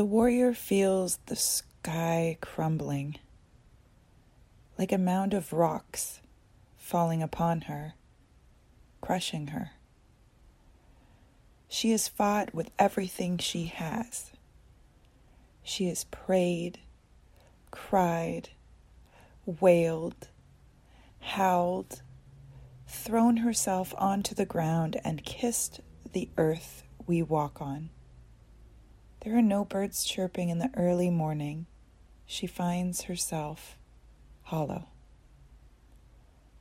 The warrior feels the sky crumbling, like a mound of rocks falling upon her, crushing her. She has fought with everything she has. She has prayed, cried, wailed, howled, thrown herself onto the ground, and kissed the earth we walk on. There are no birds chirping in the early morning. She finds herself hollow,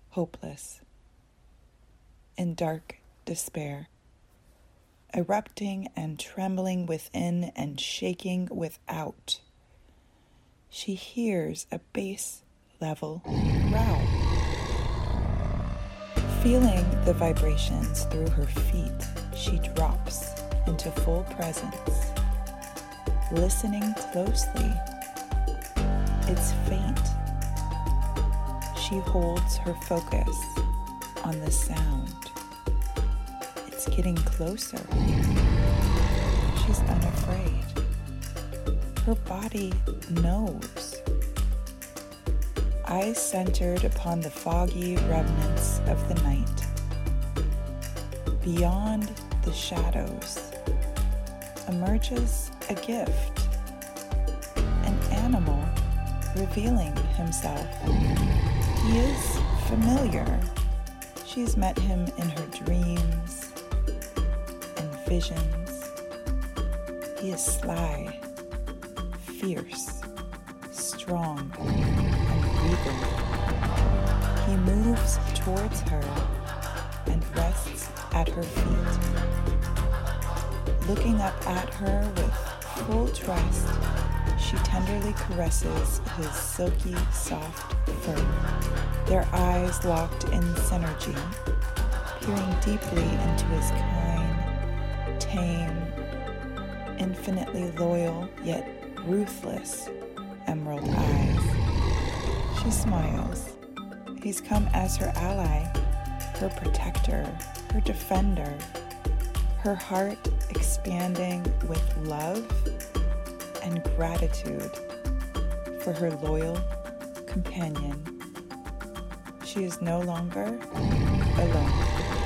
hopeless, in dark despair erupting and trembling within and shaking without. She hears a bass level growl. Feeling the vibrations through her feet, she drops into full presence. Listening closely, it's faint. She holds her focus on the sound It's getting closer. She's unafraid. Her body knows. Eyes centered upon the foggy remnants of the night. Beyond the shadows emerges a gift, an animal revealing himself. He is familiar. She's met him in her dreams and visions. He is sly, fierce, strong, and regal. He moves towards her and rests at her feet. Looking up at her with full trust, she tenderly caresses his silky, soft fur, their eyes locked in synergy, peering deeply into his kind tame, infinitely loyal, yet ruthless emerald eyes. She smiles. He's come as her ally, her protector, her defender, her heart expanding with love and gratitude for her loyal companion. She is no longer alone.